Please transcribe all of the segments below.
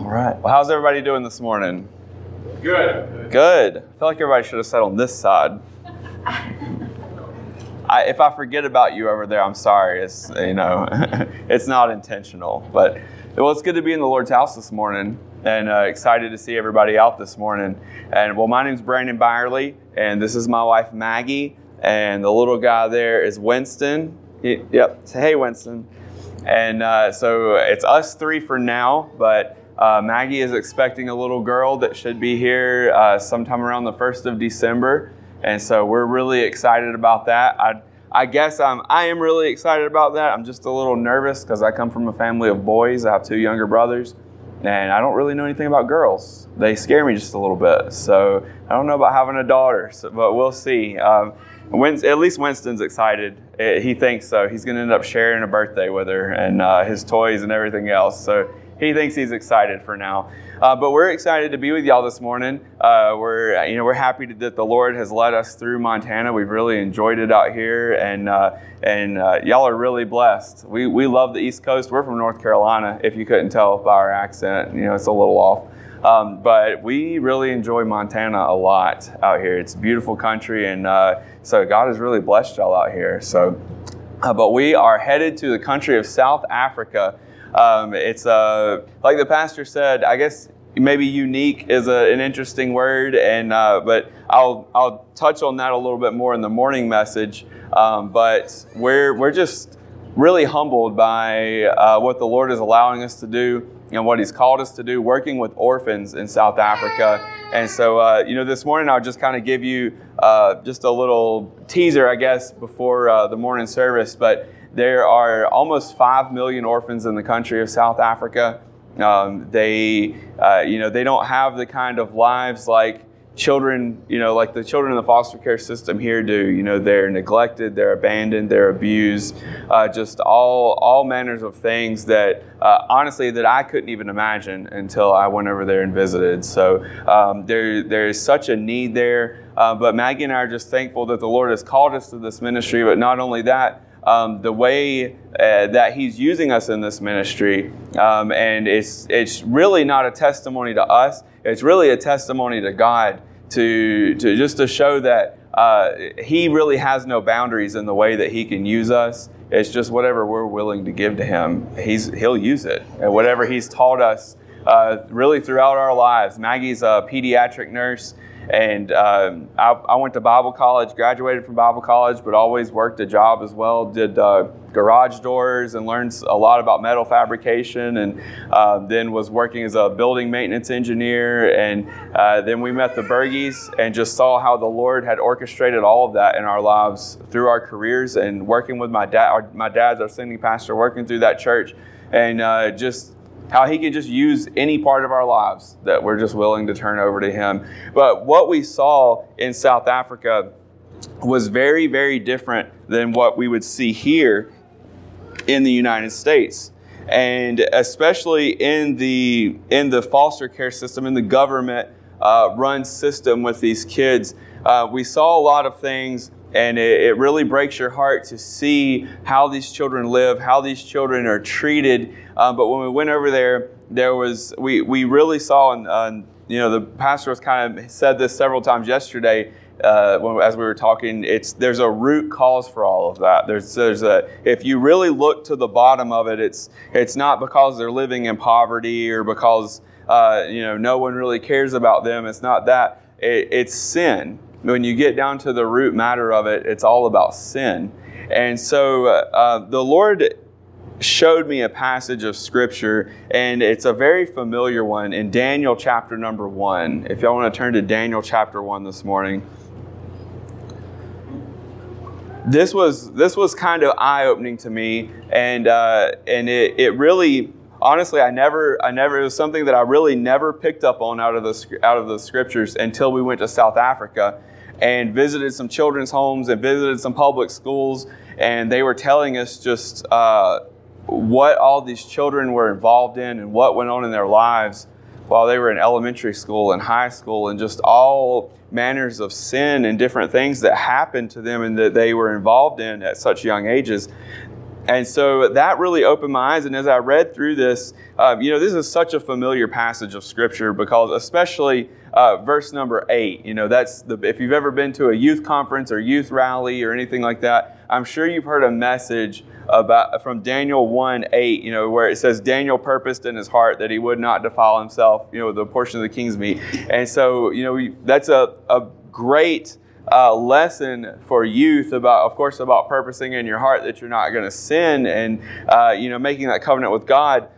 All right. Well, how's everybody doing this morning? Good. Good. I feel like everybody should have sat on this side. I, if I forget about you over there, I'm sorry. It's you know, it's not intentional. But well, it's good to be in the Lord's house this morning, and uh, excited to see everybody out this morning. And well, my name's Brandon Byerly, and this is my wife Maggie, and the little guy there is Winston. He, yep. Say hey, Winston. And uh, so it's us three for now, but uh, Maggie is expecting a little girl that should be here uh, sometime around the 1st of December. And so we're really excited about that. I, I guess I'm, I am really excited about that. I'm just a little nervous because I come from a family of boys. I have two younger brothers, and I don't really know anything about girls. They scare me just a little bit. So I don't know about having a daughter, so, but we'll see. Um, at least Winston's excited. Eh, he thinks so. He's going to end up sharing a birthday with her and uh, his toys and everything else. So he thinks he's excited for now. Uh, but we're excited to be with y'all this morning. Uh, we're you know we're happy to, that the Lord has led us through Montana. We've really enjoyed it out here, and uh, and uh, y'all are really blessed. We we love the East Coast. We're from North Carolina. If you couldn't tell by our accent, you know it's a little off. Um, but we really enjoy Montana a lot out here. It's beautiful country, and uh, so God has really blessed y'all out here. So, uh, but we are headed to the country of South Africa. Um, it's uh, like the pastor said. I guess maybe unique is a, an interesting word, and uh, but I'll I'll touch on that a little bit more in the morning message. Um, but we're we're just really humbled by uh, what the Lord is allowing us to do and what He's called us to do, working with orphans in South Africa. And so, uh, you know, this morning I'll just kind of give you uh, just a little teaser, I guess, before uh, the morning service. But there are almost 5 million orphans in the country of South Africa. Um, they, uh, you know, they don't have the kind of lives like children, you know, like the children in the foster care system here do. You know, they're neglected, they're abandoned, they're abused, uh, just all all manners of things that uh, honestly that I couldn't even imagine until I went over there and visited. So um, there there is such a need there. Uh, but Maggie and I are just thankful that the Lord has called us to this ministry. But not only that. Um, the way uh, that he's using us in this ministry, um, and it's it's really not a testimony to us. It's really a testimony to God to, to just to show that uh, he really has no boundaries in the way that he can use us. It's just whatever we're willing to give to him, he's, he'll use it. And whatever he's taught us uh, really throughout our lives. Maggie's a pediatric nurse. And um, I, I, went to Bible college, graduated from Bible college, but always worked a job as well. Did uh, garage doors and learned a lot about metal fabrication. And uh, then was working as a building maintenance engineer. And uh, then we met the Bergies and just saw how the Lord had orchestrated all of that in our lives through our careers and working with my dad. Our, my dad's our senior pastor, working through that church, and uh, just how he can just use any part of our lives that we're just willing to turn over to him. But what we saw in South Africa was very, very different than what we would see here in the United States. And especially in the in the foster care system, in the government uh, run system with these kids, uh, we saw a lot of things and it, it, really breaks your heart to see how these children live, how these children are treated. Um, but when we went over there, there was we we really saw, and uh, you know, the pastor was kind of said this several times yesterday. Uh, when, as we were talking, it's there's a root cause for all of that. There's there's a if you really look to the bottom of it, it's it's not because they're living in poverty or because uh, you know no one really cares about them. It's not that. It, it's sin when you get down to the root matter of it, it's all about sin. And so uh, uh, the Lord showed me a passage of scripture, and it's a very familiar one in Daniel chapter number one. If y'all want to turn to Daniel chapter one this morning. This was this was kind of eye opening to me, and uh, and it, it really honestly, I never, I never, it was something that I really never picked up on out of the, out of the scriptures until we went to South Africa and visited some children's homes and visited some public schools. And they were telling us just uh, what all these children were involved in and what went on in their lives while they were in elementary school and high school and just all manners of sin and different things that happened to them and that they were involved in at such young ages And so that really opened my eyes. And as I read through this, um, you know, this is such a familiar passage of Scripture because, especially uh, verse number eight, you know, that's the, if you've ever been to a youth conference or youth rally or anything like that, I'm sure you've heard a message about from Daniel 1 8, you know, where it says Daniel purposed in his heart that he would not defile himself, you know, the portion of the king's meat. And so, you know, that's a, a great uh, lesson for youth about, of course, about purposing in your heart that you're not going to sin and, uh, you know, making that covenant with God.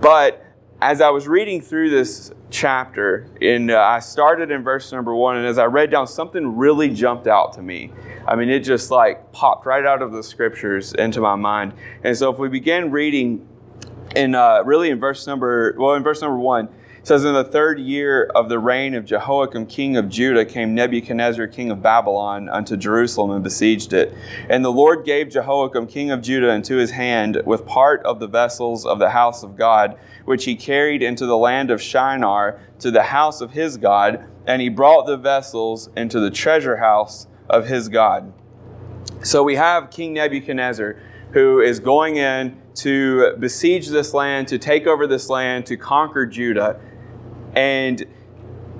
But as I was reading through this chapter, and uh, I started in verse number one, and as I read down, something really jumped out to me. I mean, it just like popped right out of the scriptures into my mind. And so, if we begin reading in uh, really in verse number, well, in verse number one, it says, In the third year of the reign of Jehoiakim, king of Judah, came Nebuchadnezzar, king of Babylon, unto Jerusalem and besieged it. And the Lord gave Jehoiakim, king of Judah, into his hand with part of the vessels of the house of God, which he carried into the land of Shinar to the house of his God. And he brought the vessels into the treasure house of his God. So we have King Nebuchadnezzar who is going in to besiege this land, to take over this land, to conquer Judah. And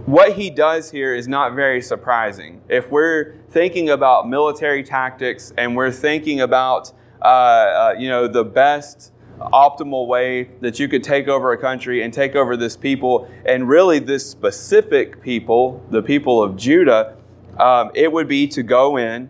what he does here is not very surprising. If we're thinking about military tactics and we're thinking about uh, uh, you know the best optimal way that you could take over a country and take over this people, and really this specific people, the people of Judah, um, it would be to go in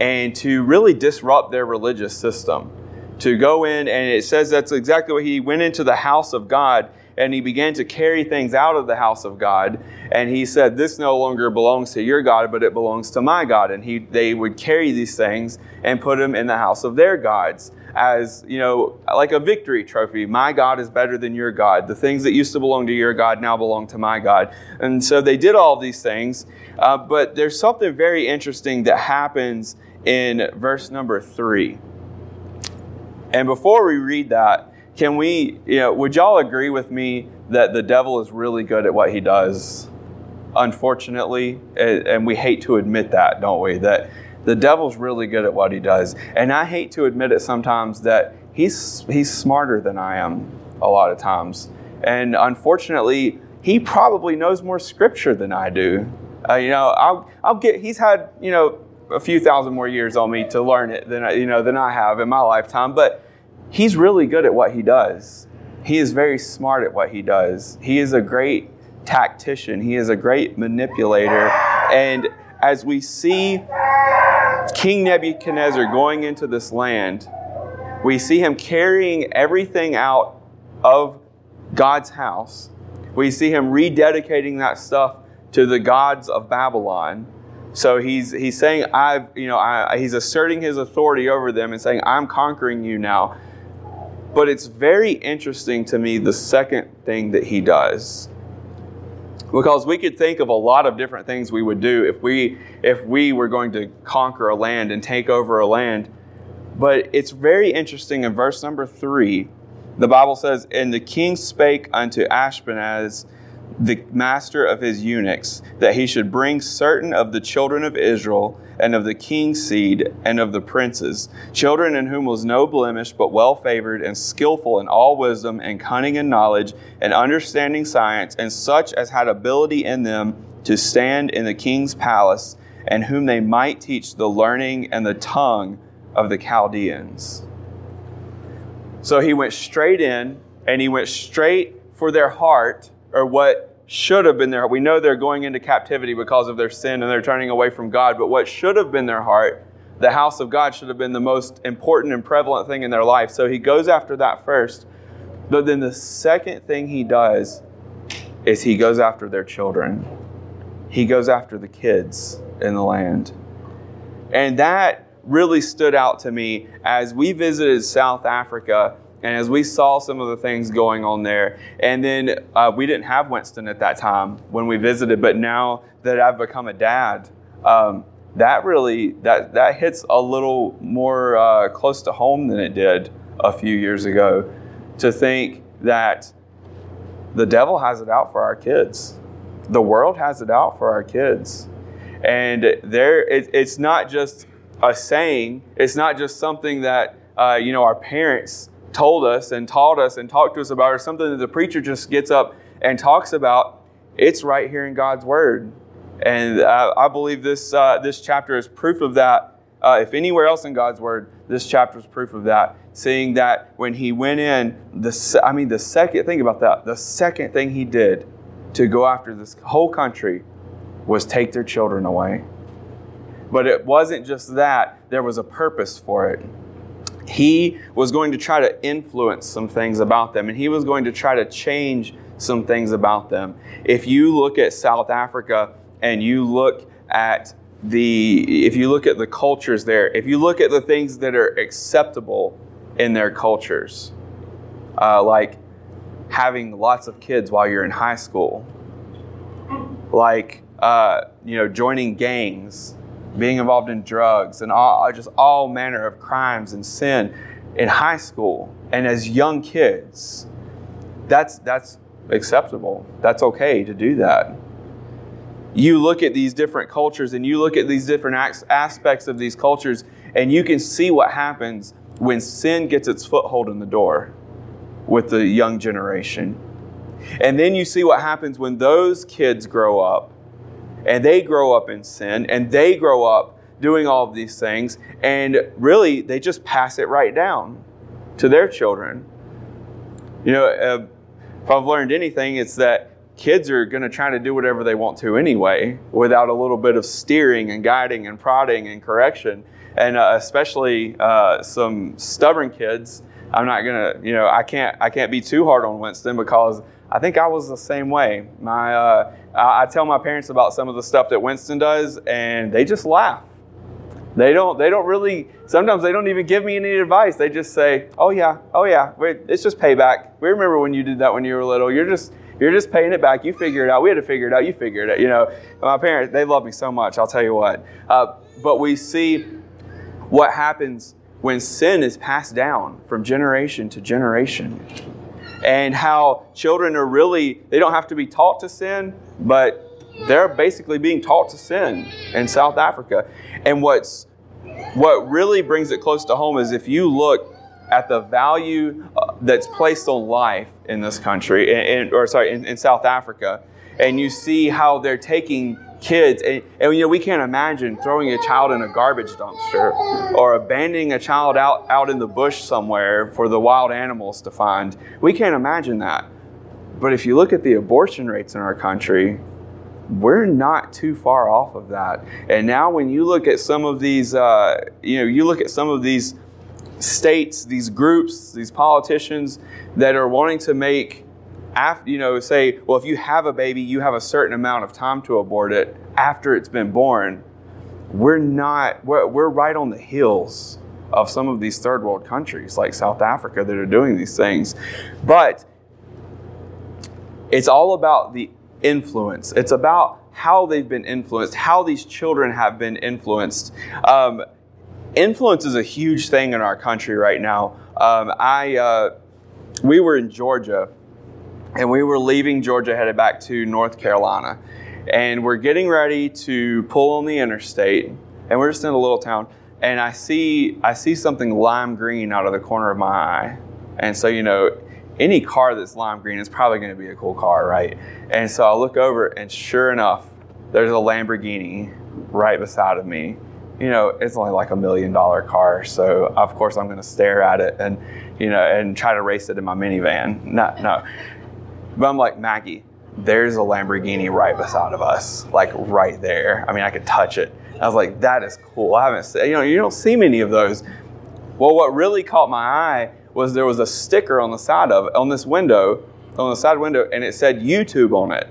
and to really disrupt their religious system. To go in, and it says that's exactly what he went into the house of God and he began to carry things out of the house of God. And he said, This no longer belongs to your God, but it belongs to my God. And he, they would carry these things and put them in the house of their gods as, you know, like a victory trophy. My God is better than your God. The things that used to belong to your God now belong to my God. And so they did all these things. Uh, but there's something very interesting that happens in verse number three. And before we read that, can we, you know, would y'all agree with me that the devil is really good at what he does? Unfortunately, and we hate to admit that, don't we? That the devil's really good at what he does. And I hate to admit it sometimes that he's he's smarter than I am a lot of times. And unfortunately, he probably knows more scripture than I do. Uh, you know, I'll I'll get he's had, you know, a few thousand more years on me to learn it than you know than I have in my lifetime. But he's really good at what he does. He is very smart at what he does. He is a great tactician. He is a great manipulator. And as we see King Nebuchadnezzar going into this land, we see him carrying everything out of God's house. We see him rededicating that stuff to the gods of Babylon. So he's he's saying I've you know I, he's asserting his authority over them and saying I'm conquering you now. But it's very interesting to me the second thing that he does. Because we could think of a lot of different things we would do if we if we were going to conquer a land and take over a land. But it's very interesting in verse number 3. The Bible says, "And the king spake unto Ashpenaz, the master of his eunuchs, that he should bring certain of the children of Israel and of the king's seed and of the princes, children in whom was no blemish, but well favored and skillful in all wisdom and cunning and knowledge and understanding science, and such as had ability in them to stand in the king's palace, and whom they might teach the learning and the tongue of the Chaldeans. So he went straight in, and he went straight for their heart, or what should have been their heart. we know they're going into captivity because of their sin and they're turning away from God, but what should have been their heart, the house of God should have been the most important and prevalent thing in their life. So he goes after that first. But then the second thing he does is he goes after their children. He goes after the kids in the land. And that really stood out to me as we visited South Africa and as we saw some of the things going on there, and then uh, we didn't have Winston at that time when we visited, but now that I've become a dad, um, that really that that hits a little more uh, close to home than it did a few years ago. To think that the devil has it out for our kids, the world has it out for our kids, and there it, it's not just a saying. It's not just something that uh, you know, our parents told us and taught us and talked to us about, or something that the preacher just gets up and talks about, it's right here in God's Word. And I, I believe this, uh, this chapter is proof of that. Uh, if anywhere else in God's Word, this chapter is proof of that. Seeing that when he went in, the, I mean, the second, think about that, the second thing he did to go after this whole country was take their children away. But it wasn't just that, there was a purpose for it. He was going to try to influence some things about them, and he was going to try to change some things about them. If you look at South Africa and you look at the if you look at the cultures there, if you look at the things that are acceptable in their cultures, uh, like having lots of kids while you're in high school, like uh, you know joining gangs, being involved in drugs, and all, just all manner of crimes and sin in high school and as young kids. That's that's acceptable. That's okay to do that. You look at these different cultures and you look at these different aspects of these cultures, and you can see what happens when sin gets its foothold in the door with the young generation. And then you see what happens when those kids grow up and they grow up in sin and they grow up doing all of these things, and really they just pass it right down to their children. You know, uh, if I've learned anything, it's that kids are going to try to do whatever they want to anyway without a little bit of steering and guiding and prodding and correction. And uh, especially uh, some stubborn kids. I'm not gonna, you know, I can't, I can't be too hard on Winston because I think I was the same way. My, uh, I tell my parents about some of the stuff that Winston does, and they just laugh. They don't. They don't really. Sometimes they don't even give me any advice. They just say, "Oh yeah, oh yeah, it's just payback." We remember when you did that when you were little. You're just you're just paying it back. You figure it out. We had to figure it out. You figure it out. You know, my parents they love me so much. I'll tell you what. Uh, but we see what happens when sin is passed down from generation to generation, and how children are really they don't have to be taught to sin, but they're basically being taught to sin in South Africa. And what's what really brings it close to home is if you look at the value uh, that's placed on life in this country, in, or sorry, in, in, South Africa, and you see how they're taking kids, and, and, you know we can't imagine throwing a child in a garbage dumpster or abandoning a child out out in the bush somewhere for the wild animals to find. We can't imagine that. But if you look at the abortion rates in our country, we're not too far off of that. And now, when you look at some of these, uh, you know, you look at some of these states, these groups, these politicians that are wanting to make, after, you know, say, well, if you have a baby, you have a certain amount of time to abort it after it's been born. We're not, we're, we're right on the heels of some of these third world countries like South Africa that are doing these things. But it's all about the influence. It's about how they've been influenced, how these children have been influenced. Um, influence is a huge thing in our country right now. Um, I, uh, we were in Georgia, and we were leaving Georgia, headed back to North Carolina, and we're getting ready to pull on the interstate, and we're just in a little town, and I see I see something lime green out of the corner of my eye, and so you know any car that's lime green is probably going to be a cool car, right? And so I look over, and sure enough, there's a Lamborghini right beside of me. You know, it's only like a million dollar car, so of course I'm going to stare at it and, you know, and try to race it in my minivan. No, no. But I'm like, Maggie, there's a Lamborghini right beside of us, like right there. I mean, I could touch it. I was like, that is cool. I haven't, you know, you don't see many of those. Well, what really caught my eye was there was a sticker on the side of on this window, on the side window, and it said YouTube on it.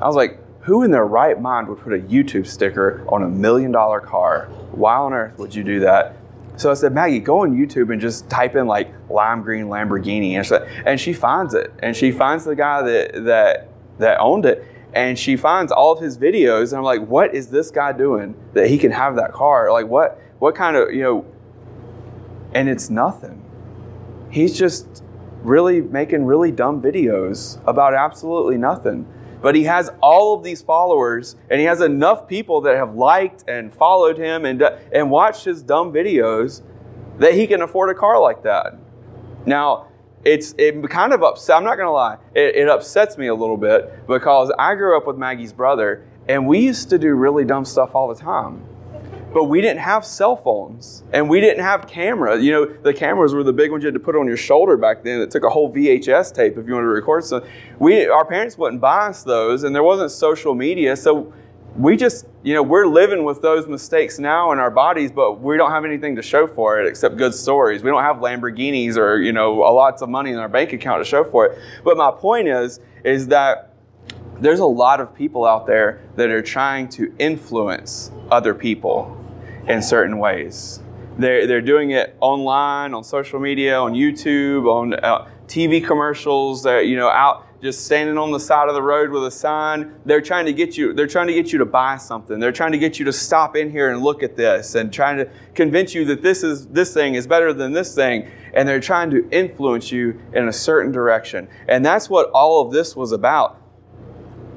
I was like, who in their right mind would put a YouTube sticker on a million dollar car? Why on earth would you do that? So I said, Maggie, go on YouTube and just type in like lime green Lamborghini, and she, and she finds it, and she finds the guy that that that owned it, and she finds all of his videos, and I'm like, what is this guy doing that he can have that car? Like what what kind of you know? And it's nothing he's just really making really dumb videos about absolutely nothing. But he has all of these followers, and he has enough people that have liked and followed him and, and watched his dumb videos that he can afford a car like that. Now, it's it kind of upset. I'm not gonna lie, it, it upsets me a little bit because I grew up with Maggie's brother, and we used to do really dumb stuff all the time. But we didn't have cell phones and we didn't have cameras. You know, the cameras were the big ones you had to put on your shoulder back then. It took a whole VHS tape if you wanted to record. So we, our parents wouldn't buy us those, and there wasn't social media. So we just, you know, we're living with those mistakes now in our bodies, but we don't have anything to show for it except good stories. We don't have Lamborghinis or, you know, lots of money in our bank account to show for it. But my point is, is that there's a lot of people out there that are trying to influence other people in certain ways. They're, they're doing it online, on social media, on YouTube, on uh, TV commercials, They're you know, out just standing on the side of the road with a sign. They're trying to get you, they're trying to get you to buy something. They're trying to get you to stop in here and look at this and trying to convince you that this is this thing is better than this thing. And they're trying to influence you in a certain direction. And that's what all of this was about.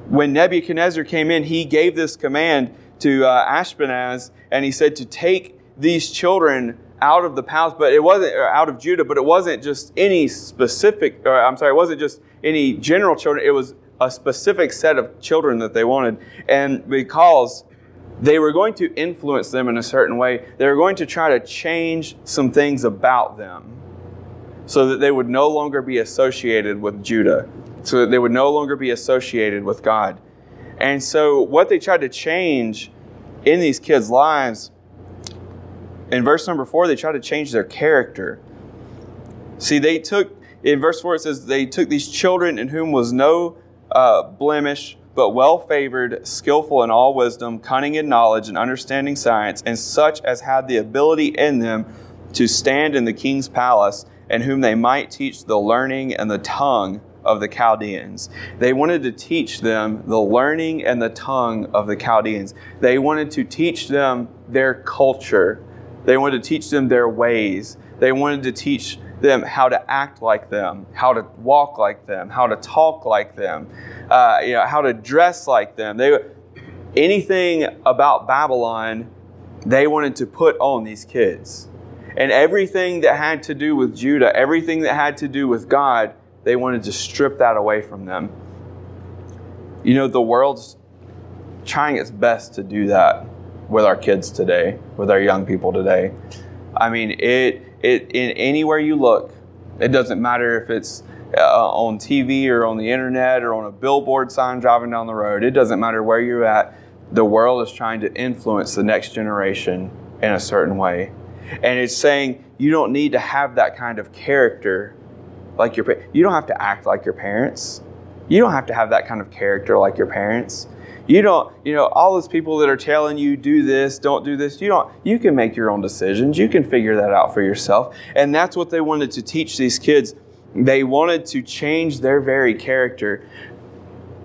When Nebuchadnezzar came in, he gave this command to uh, Ashpenaz, and he said to take these children out of the palace, but it wasn't out of Judah, but it wasn't just any specific, or I'm sorry, it wasn't just any general children. It was a specific set of children that they wanted. And because they were going to influence them in a certain way, they were going to try to change some things about them so that they would no longer be associated with Judah, so that they would no longer be associated with God. And so, what they tried to change in these kids' lives, in verse number four, they try to change their character. See, they took, in verse four, it says, they took these children in whom was no uh, blemish, but well favored, skillful in all wisdom, cunning in knowledge, and understanding science, and such as had the ability in them to stand in the king's palace, and whom they might teach the learning and the tongue of the Chaldeans. They wanted to teach them the learning and the tongue of the Chaldeans. They wanted to teach them their culture. They wanted to teach them their ways. They wanted to teach them how to act like them, how to walk like them, how to talk like them, uh, you know, how to dress like them. They, anything about Babylon, they wanted to put on these kids. And everything that had to do with Judah, everything that had to do with God, they wanted to strip that away from them. You know, the world's trying its best to do that with our kids today, with our young people today. I mean, it, it in anywhere you look, it doesn't matter if it's uh, on TV or on the internet or on a billboard sign driving down the road. It doesn't matter where you're at. The world is trying to influence the next generation in a certain way. And it's saying you don't need to have that kind of character like your you don't have to act like your parents. You don't have to have that kind of character like your parents. You don't, you know, all those people that are telling you do this, don't do this, you don't you can make your own decisions. You can figure that out for yourself. And that's what they wanted to teach these kids. They wanted to change their very character.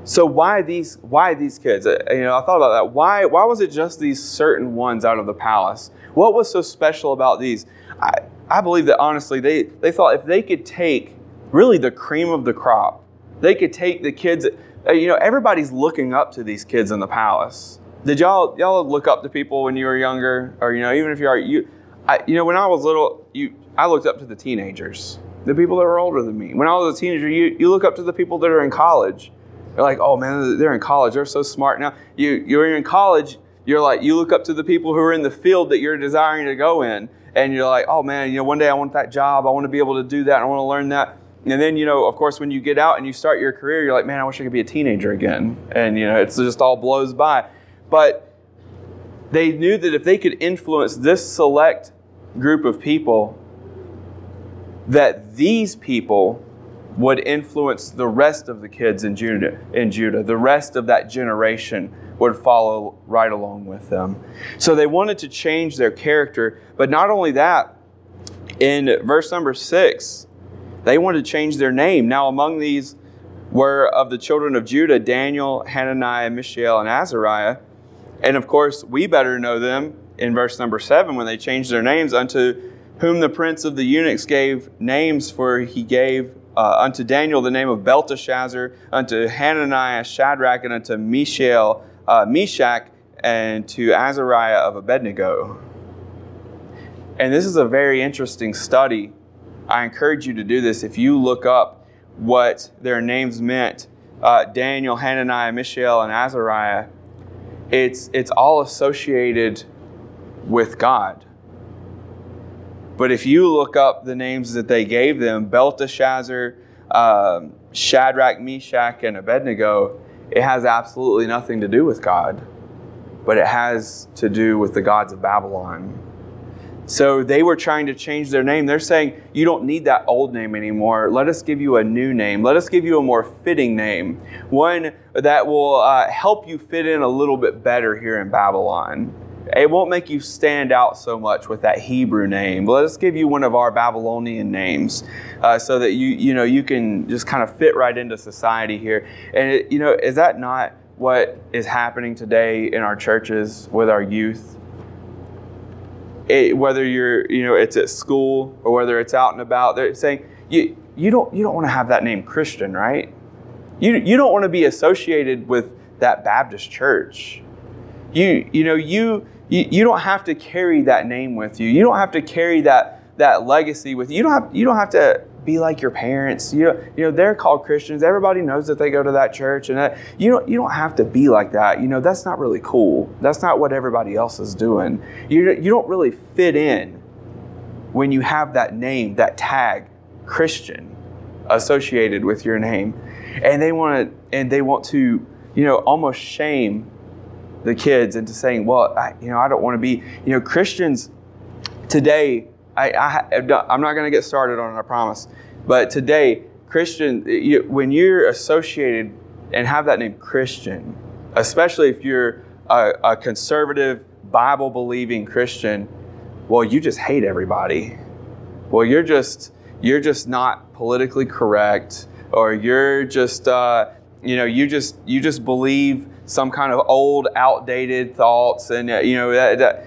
So why these why these kids? Uh, you know, I thought about that. Why why was it just these certain ones out of the palace? What was so special about these? I, I believe that honestly, they, they thought if they could take really the cream of the crop. They could take the kids, uh, you know, everybody's looking up to these kids in the palace. Did y'all y'all look up to people when you were younger, or you know, even if you are you, I, you know, when I was little, you I looked up to the teenagers, the people that were older than me. When I was a teenager, you you look up to the people that are in college. You're like, oh man, they're in college. They're so smart now. You you're in college. You're like you look up to the people who are in the field that you're desiring to go in, and you're like, oh man, you know, one day I want that job. I want to be able to do that. I want to learn that. And then, you know, of course, when you get out and you start your career, you're like, man, I wish I could be a teenager again. And, you know, it's just all blows by. But they knew that if they could influence this select group of people, that these people would influence the rest of the kids in Judah, in Judah. The rest of that generation would follow right along with them. So they wanted to change their character, but not only that, in verse number six, they wanted to change their name. Now, among these were of the children of Judah Daniel, Hananiah, Mishael, and Azariah. And of course, we better know them in verse number seven when they changed their names unto whom the prince of the eunuchs gave names, for he gave uh, unto Daniel the name of Belteshazzar, unto Hananiah Shadrach, and unto Mishael uh, Meshach, and to Azariah of Abednego. And this is a very interesting study. I encourage you to do this. If you look up what their names meant uh, Daniel, Hananiah, Mishael, and Azariah it's, it's all associated with God. But if you look up the names that they gave them, Belteshazzar, um, Shadrach, Meshach, and Abednego, it has absolutely nothing to do with God, but it has to do with the gods of Babylon. So they were trying to change their name. They're saying, You don't need that old name anymore. Let us give you a new name. Let us give you a more fitting name, one that will uh, help you fit in a little bit better here in Babylon. It won't make you stand out so much with that Hebrew name. Let us give you one of our Babylonian names, uh, so that you you know you can just kind of fit right into society here. And it, you know, is that not what is happening today in our churches with our youth? It, whether you're you know it's at school or whether it's out and about they're saying you you don't you don't want to have that name christian right? You you don't want to be associated with that baptist church. You you know you you, don't have to carry that name with you. You don't have to carry that that legacy with you. You don't have you don't have to be like your parents. You know, you know they're called Christians. Everybody knows that they go to that church, and that, you don't you don't have to be like that. You know, that's not really cool. That's not what everybody else is doing. You you don't really fit in when you have that name, that tag, Christian, associated with your name, and they want to and they want to you know almost shame the kids into saying, well, I, you know, I don't want to be. You know, Christians today I, I, I'm not going to get started on it, I promise. But today, Christian, you, when you're associated and have that name Christian, especially if you're a, a conservative, Bible believing Christian, well, you just hate everybody. Well, you're just you're just not politically correct, or you're just uh, you know you just you just believe some kind of old, outdated thoughts, and uh, you know that, that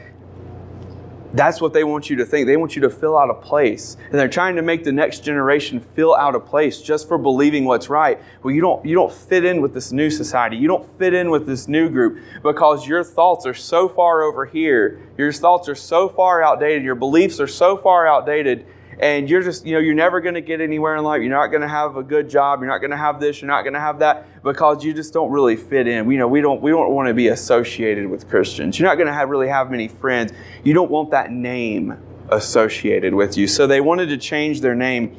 that's what they want you to think. They want you to fill out a place. And they're trying to make the next generation fill out a place just for believing what's right. Well, you don't you don't fit in with this new society. You don't fit in with this new group because your thoughts are so far over here. Your thoughts are so far outdated. Your beliefs are so far outdated and you're just, you know, you're never going to get anywhere in life. You're not going to have a good job. You're not going to have this. You're not going to have that because you just don't really fit in. We, you know, we don't, we don't want to be associated with Christians. You're not going to have, really have many friends. You don't want that name associated with you. So they wanted to change their name.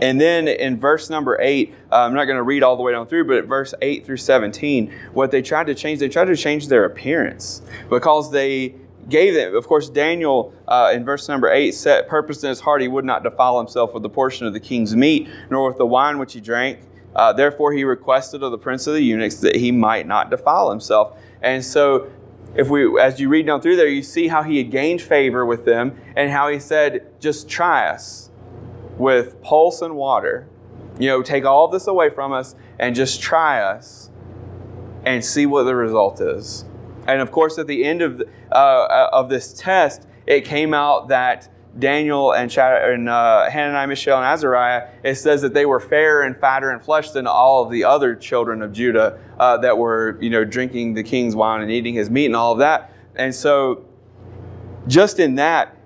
And then in verse number eight, uh, I'm not going to read all the way down through, but at verse eight through 17, what they tried to change, they tried to change their appearance because they gave them. Of course, Daniel uh, in verse number 8 set purpose in his heart he would not defile himself with the portion of the king's meat, nor with the wine which he drank. Uh, therefore, he requested of the prince of the eunuchs that he might not defile himself. And so, if we, as you read down through there, you see how he had gained favor with them and how he said, just try us with pulse and water. You know, take all this away from us and just try us and see what the result is. And of course, at the end of, uh, of this test, it came out that Daniel and, and uh, Hananiah, Mishael, and Azariah, it says that they were fairer and fatter in flesh than all of the other children of Judah uh, that were, you know, drinking the king's wine and eating his meat and all of that. And so, just in that,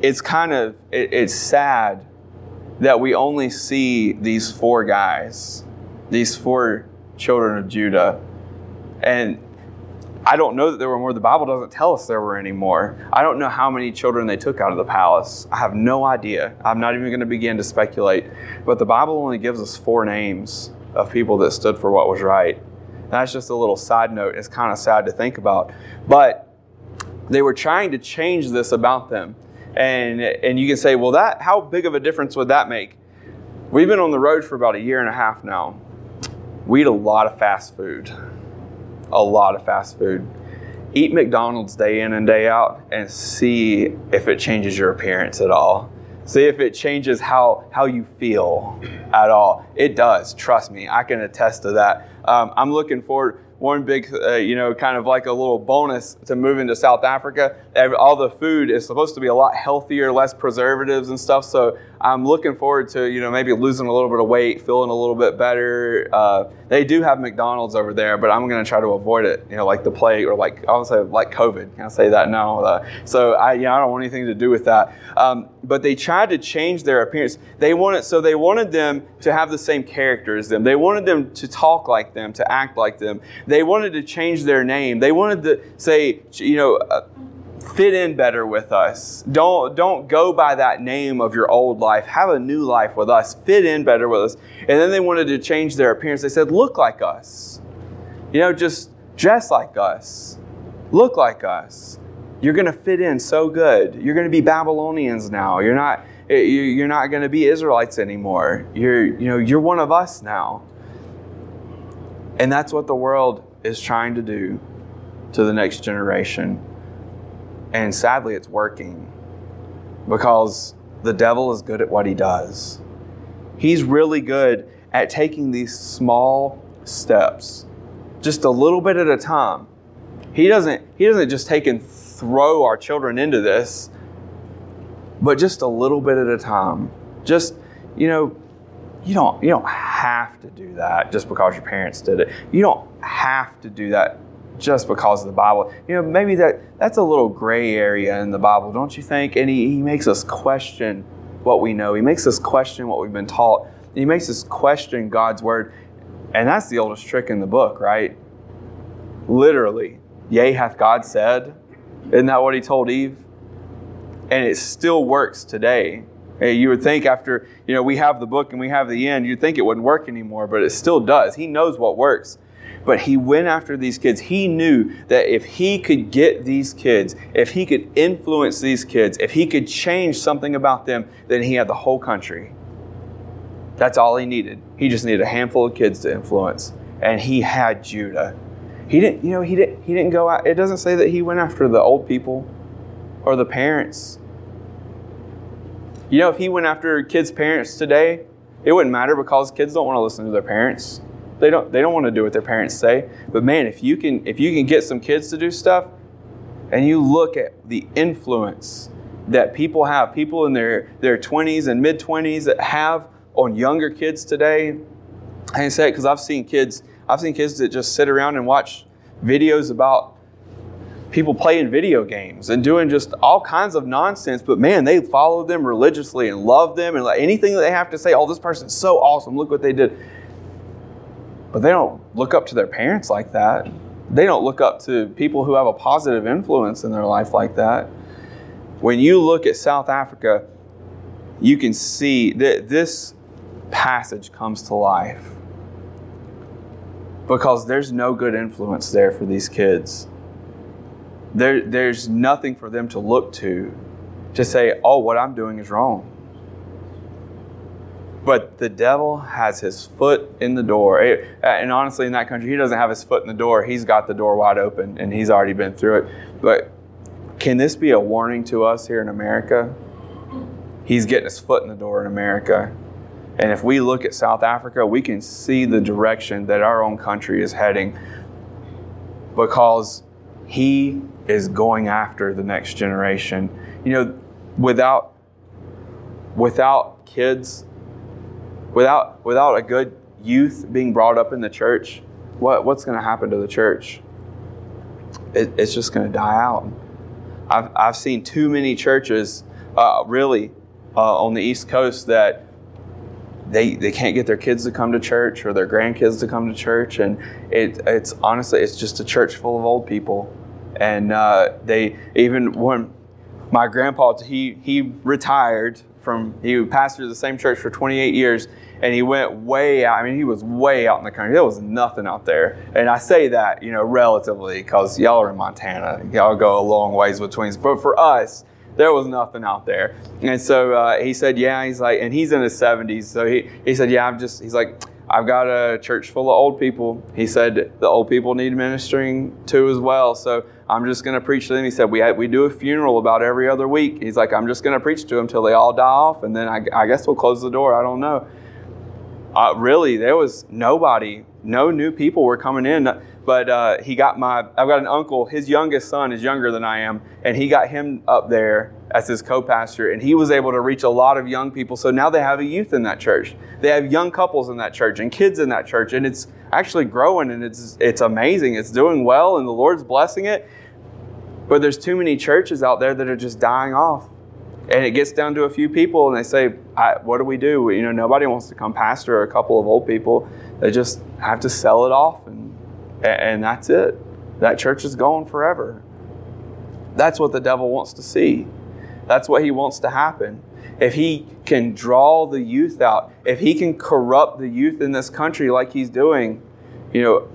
it's kind of it, it's sad that we only see these four guys, these four children of Judah, and I don't know that there were more. The Bible doesn't tell us there were any more. I don't know how many children they took out of the palace. I have no idea. I'm not even going to begin to speculate. But the Bible only gives us four names of people that stood for what was right. That's just a little side note. It's kind of sad to think about. But they were trying to change this about them. And, and you can say, well, that how big of a difference would that make? We've been on the road for about a year and a half now. We eat a lot of fast food a lot of fast food. Eat McDonald's day in and day out and see if it changes your appearance at all. See if it changes how, how you feel at all. It does, trust me. I can attest to that. Um, I'm looking forward one big, uh, you know, kind of like a little bonus to moving to South Africa. All the food is supposed to be a lot healthier, less preservatives and stuff. So I'm looking forward to you know maybe losing a little bit of weight, feeling a little bit better. Uh, they do have McDonald's over there, but I'm going to try to avoid it. You know, like the plague or like say like COVID. Can I say that now? Uh, so I you know, I don't want anything to do with that. Um, but they tried to change their appearance. They wanted so they wanted them to have the same character as them. They wanted them to talk like them, to act like them. They wanted to change their name. They wanted to say you know. Uh, fit in better with us. Don't, don't go by that name of your old life. Have a new life with us. Fit in better with us. And then they wanted to change their appearance. They said, look like us. You know, just dress like us. Look like us. You're going to fit in so good. You're going to be Babylonians now. You're not, eh, you're not going to be Israelites anymore. You're, you know, you're one of us now. And that's what the world is trying to do to the next generation. And sadly, it's working because the devil is good at what he does. He's really good at taking these small steps, just a little bit at a time. He doesn't, he doesn't just take and throw our children into this, but just a little bit at a time. Just, you know, you don't, you don't have to do that just because your parents did it. You don't have to do that just because of the Bible. You know, maybe that that's a little gray area in the Bible, don't you think? And he, he makes us question what we know. He makes us question what we've been taught. He makes us question God's word. And that's the oldest trick in the book, right? Literally. Yea, hath God said. Isn't that what he told Eve? And it still works today. You would think after, you know, we have the book and we have the end, you'd think it wouldn't work anymore, but it still does. He knows what works. But he went after these kids. He knew that if he could get these kids, if he could influence these kids, if he could change something about them, then he had the whole country. That's all he needed. He just needed a handful of kids to influence. And he had Judah. He didn't, you know, he didn't he didn't go out. It doesn't say that he went after the old people or the parents. You know, if he went after kids' parents today, it wouldn't matter because kids don't want to listen to their parents. They don't they don't want to do what their parents say. But man, if you can if you can get some kids to do stuff and you look at the influence that people have, people in their, their 20s and mid 20s that have on younger kids today. I say it because I've seen kids, I've seen kids that just sit around and watch videos about people playing video games and doing just all kinds of nonsense, but man, they follow them religiously and love them and like anything that they have to say, oh, this person's so awesome, look what they did. But they don't look up to their parents like that. They don't look up to people who have a positive influence in their life like that. When you look at South Africa, you can see that this passage comes to life because there's no good influence there for these kids. There, there's nothing for them to look to to say, oh, what I'm doing is wrong. But the devil has his foot in the door. Uh, and honestly, in that country, he doesn't have his foot in the door. He's got the door wide open and he's already been through it. But can this be a warning to us here in America? He's getting his foot in the door in America. And if we look at South Africa, we can see the direction that our own country is heading because he is going after the next generation. You know, without without kids Without, without a good youth being brought up in the church, what, what's going to happen to the church? It, it's just going to die out. I've, I've seen too many churches, uh, really, uh, on the East Coast that they, they can't get their kids to come to church or their grandkids to come to church. And it, it's honestly, it's just a church full of old people. And uh, they, even when my grandpa, he, he retired from, he pastored the same church for 28 years and he went way out. I mean, he was way out in the country. There was nothing out there. And I say that, you know, relatively because y'all are in Montana. Y'all go a long ways between. But for us, there was nothing out there. And so uh, he said, yeah, he's like, and he's in his 70s. So he, he said, yeah, I'm just, he's like, I've got a church full of old people. He said the old people need ministering to as well. So I'm just going to preach to them. He said we we do a funeral about every other week. He's like I'm just going to preach to them till they all die off, and then I, I guess we'll close the door. I don't know uh, really, there was nobody, no new people were coming in. But uh, he got my, I've got an uncle, his youngest son is younger than I am, and he got him up there as his co-pastor and he was able to reach a lot of young people. So now they have a youth in that church. They have young couples in that church and kids in that church and it's actually growing and it's it's amazing. It's doing well and the lord's blessing it. But there's too many churches out there that are just dying off. And it gets down to a few people and they say what do we do? You know nobody wants to come pastor a couple of old people. They just have to sell it off and and that's it. That church is gone forever. That's what the devil wants to see that's what he wants to happen. If he can draw the youth out, if he can corrupt the youth in this country like he's doing, you know,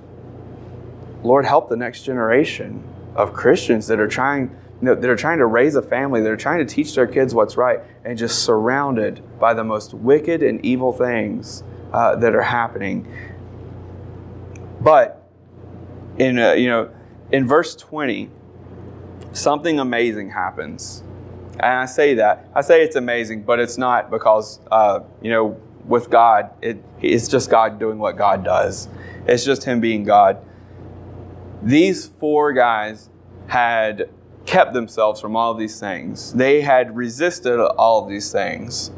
Lord, help the next generation of Christians that are trying, you know, that are trying to raise a family, that are trying to teach their kids what's right, and just surrounded by the most wicked and evil things uh, that are happening. But in uh, you know, in verse twenty, something amazing happens. And I say that. I say it's amazing, but it's not because, uh, you know, with God, it, it's just God doing what God does. It's just Him being God. These four guys had kept themselves from all of these things, they had resisted all of these things.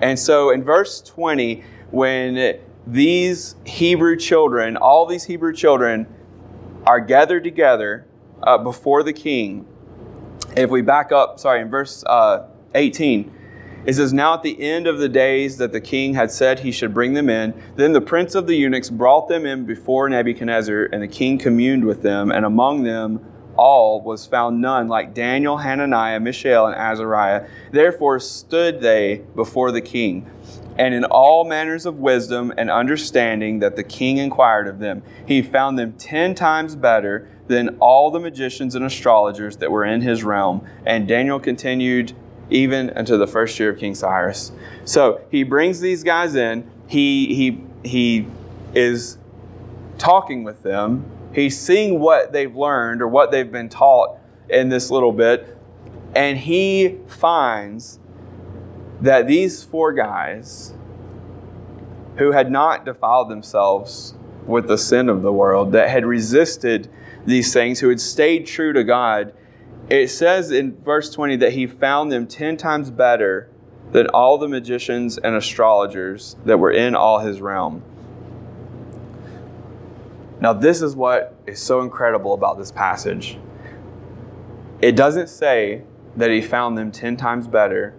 And so in verse 20, when these Hebrew children, all these Hebrew children, are gathered together uh, before the king, if we back up, sorry, in verse uh, 18, it says, Now at the end of the days that the king had said he should bring them in, then the prince of the eunuchs brought them in before Nebuchadnezzar, and the king communed with them, and among them all was found none like Daniel, Hananiah, Mishael, and Azariah. Therefore stood they before the king. And in all manners of wisdom and understanding that the king inquired of them, he found them ten times better than all the magicians and astrologers that were in his realm. And Daniel continued even until the first year of King Cyrus. So he brings these guys in. He, he, he is talking with them. He's seeing what they've learned or what they've been taught in this little bit. And he finds that these four guys who had not defiled themselves with the sin of the world, that had resisted these things, who had stayed true to God, it says in verse 20 that he found them 10 times better than all the magicians and astrologers that were in all his realm. Now, this is what is so incredible about this passage. It doesn't say that he found them 10 times better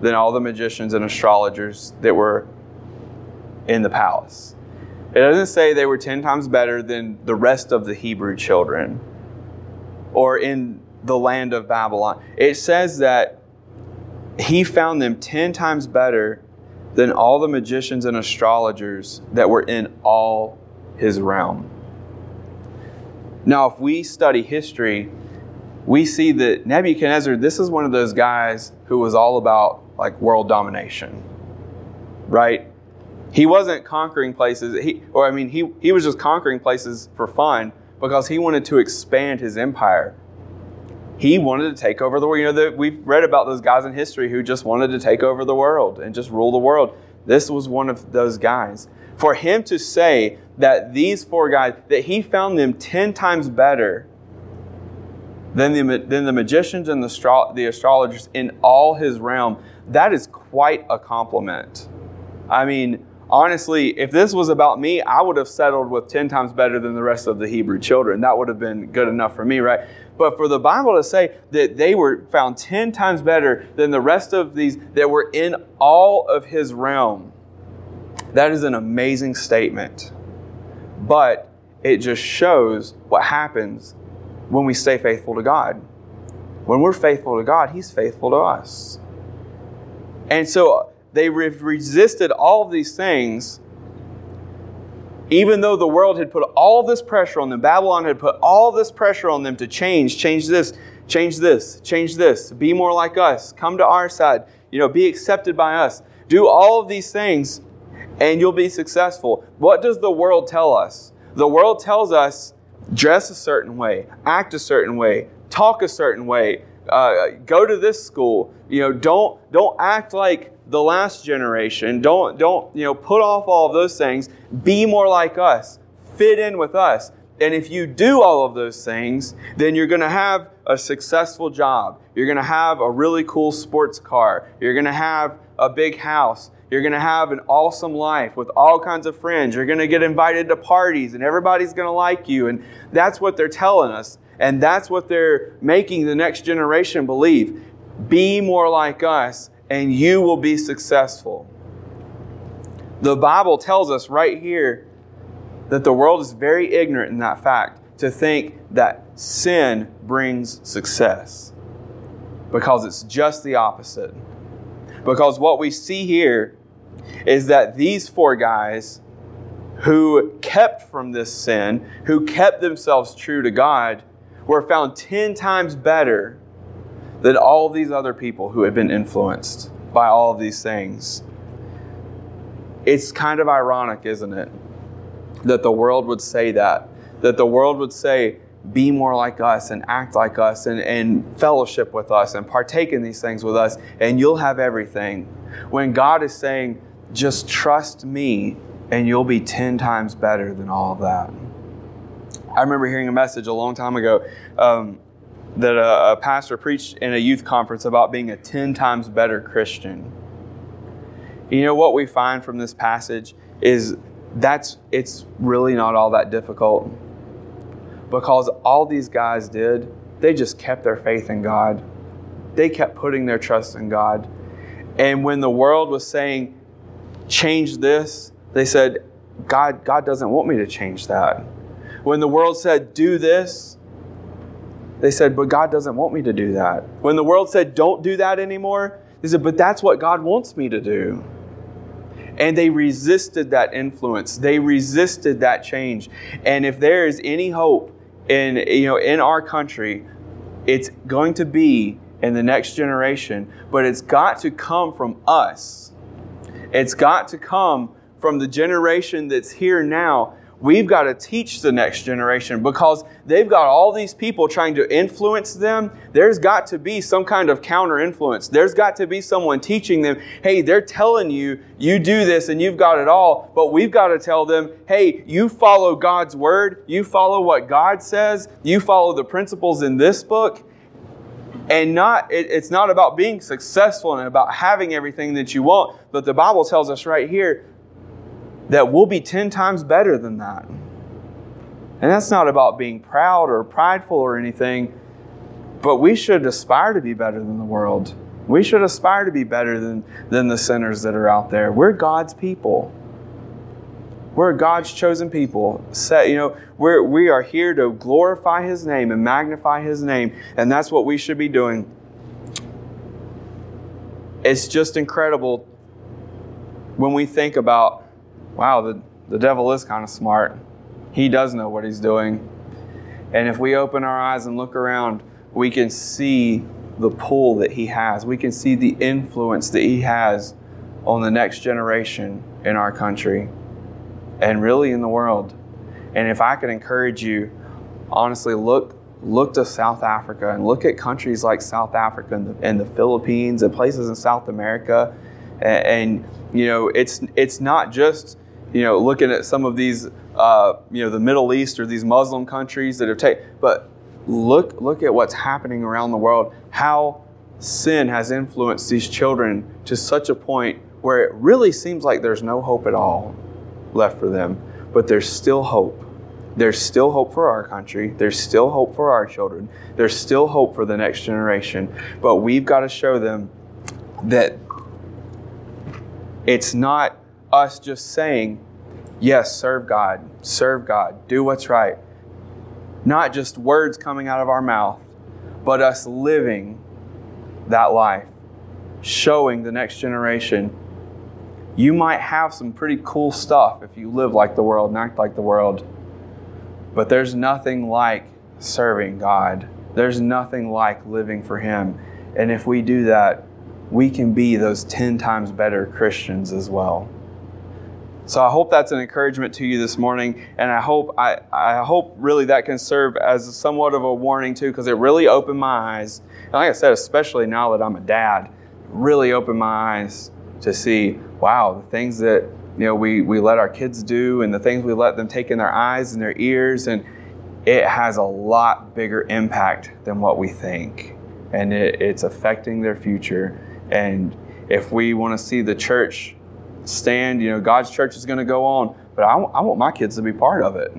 than all the magicians and astrologers that were in the palace. It doesn't say they were 10 times better than the rest of the Hebrew children or in the land of Babylon. It says that he found them 10 times better than all the magicians and astrologers that were in all his realm. Now, if we study history, we see that Nebuchadnezzar, this is one of those guys who was all about like world domination, right? He wasn't conquering places. He, or I mean, he, he was just conquering places for fun because he wanted to expand his empire. He wanted to take over the world. You know, the, we've read about those guys in history who just wanted to take over the world and just rule the world. This was one of those guys. For him to say that these four guys, that he found them 10 times better than the, than the magicians and the, the astrologers in all his realm, that is quite a compliment. I mean, honestly, if this was about me, I would have settled with 10 times better than the rest of the Hebrew children. That would have been good enough for me, right? But for the Bible to say that they were found 10 times better than the rest of these that were in all of his realm, that is an amazing statement. But it just shows what happens when we stay faithful to God. When we're faithful to God, He's faithful to us. And so uh, they resisted all of these things, even though the world had put all this pressure on them. Babylon had put all this pressure on them to change, change this, change this, change this, be more like us, come to our side, you know, be accepted by us. Do all of these things and you'll be successful. What does the world tell us? The world tells us dress a certain way, act a certain way, talk a certain way, uh, go to this school. You know, don't don't act like the last generation. Don't don't you know put off all of those things. Be more like us. Fit in with us. And if you do all of those things, then you're going to have a successful job. You're going to have a really cool sports car. You're going to have a big house. You're going to have an awesome life with all kinds of friends. You're going to get invited to parties and everybody's going to like you. And that's what they're telling us. And that's what they're making the next generation believe. Be more like us and you will be successful. The Bible tells us right here that the world is very ignorant in that fact to think that sin brings success because it's just the opposite. Because what we see here is that these four guys who kept from this sin, who kept themselves true to God, were found 10 times better than all these other people who had been influenced by all of these things. It's kind of ironic, isn't it? That the world would say that. That the world would say, be more like us and act like us and, and fellowship with us and partake in these things with us, and you'll have everything. When God is saying, just trust me and you'll be 10 times better than all of that. I remember hearing a message a long time ago um, that a, a pastor preached in a youth conference about being a 10 times better Christian. You know what we find from this passage is that's it's really not all that difficult because all these guys did they just kept their faith in God. They kept putting their trust in God. And when the world was saying change this, they said God God doesn't want me to change that. When the world said do this, they said, but God doesn't want me to do that. When the world said, don't do that anymore, they said, but that's what God wants me to do. And they resisted that influence. They resisted that change. And if there is any hope in, you know, in our country, it's going to be in the next generation, but it's got to come from us. It's got to come from the generation that's here now we've got to teach the next generation because they've got all these people trying to influence them. There's got to be some kind of counter influence. There's got to be someone teaching them, hey, they're telling you, you do this and you've got it all. But we've got to tell them, hey, you follow God's word, you follow what God says, you follow the principles in this book. And not it, it's not about being successful and about having everything that you want, but the Bible tells us right here that we'll be 10 times better than that. And that's not about being proud or prideful or anything, but we should aspire to be better than the world. We should aspire to be better than, than the sinners that are out there. We're God's people. We're God's chosen people. Set, you know, we're, we are here to glorify His name and magnify His name, and that's what we should be doing. It's just incredible when we think about wow, the, the devil is kind of smart. He does know what he's doing. And if we open our eyes and look around, we can see the pull that he has. We can see the influence that he has on the next generation in our country and really in the world. And if I could encourage you, honestly, look look to South Africa and look at countries like South Africa and the, and the Philippines and places in South America. And, and, you know, it's it's not just you know, looking at some of these, uh, you know, the Middle East or these Muslim countries that have taken, but look, look at what's happening around the world, how sin has influenced these children to such a point where it really seems like there's no hope at all left for them, but there's still hope. There's still hope for our country. There's still hope for our children. There's still hope for the next generation. But we've got to show them that it's not us just saying, yes, serve God, serve God, do what's right. Not just words coming out of our mouth, but us living that life, showing the next generation. You might have some pretty cool stuff if you live like the world and act like the world, but there's nothing like serving God. There's nothing like living for Him. And if we do that, we can be those 10 times better Christians as well. So I hope that's an encouragement to you this morning, and I hope I, I hope really that can serve as somewhat of a warning too, because it really opened my eyes. And like I said, especially now that I'm a dad, really opened my eyes to see, wow, the things that you know we, we let our kids do and the things we let them take in their eyes and their ears and it has a lot bigger impact than what we think. And it, it's affecting their future. And if we want to see the church stand, you know, God's church is going to go on, but I, want my kids to be part of it.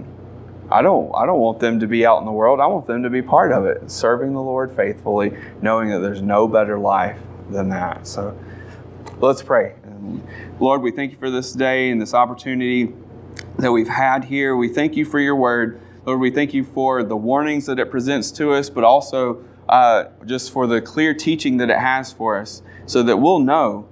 I don't, I don't want them to be out in the world. I want them to be part of it, serving the Lord faithfully, knowing that there's no better life than that. So let's pray. Lord, we thank you for this day and this opportunity that we've had here. We thank you for your word. Lord, we thank you for the warnings that it presents to us, but also uh, just for the clear teaching that it has for us so that we'll know,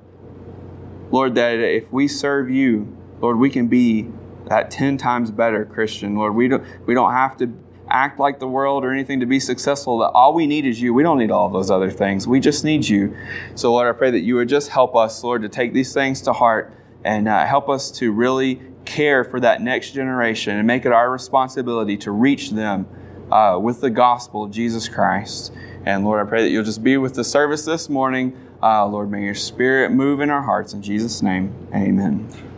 Lord, that if we serve you, Lord, we can be that 10 times better Christian. Lord, we don't, we don't have to act like the world or anything to be successful. That all we need is you. We don't need all of those other things. We just need you. So, Lord, I pray that you would just help us, Lord, to take these things to heart and uh, help us to really care for that next generation and make it our responsibility to reach them uh, with the gospel of Jesus Christ. And Lord, I pray that you'll just be with the service this morning. Uh, Lord, may your spirit move in our hearts. In Jesus' name, amen.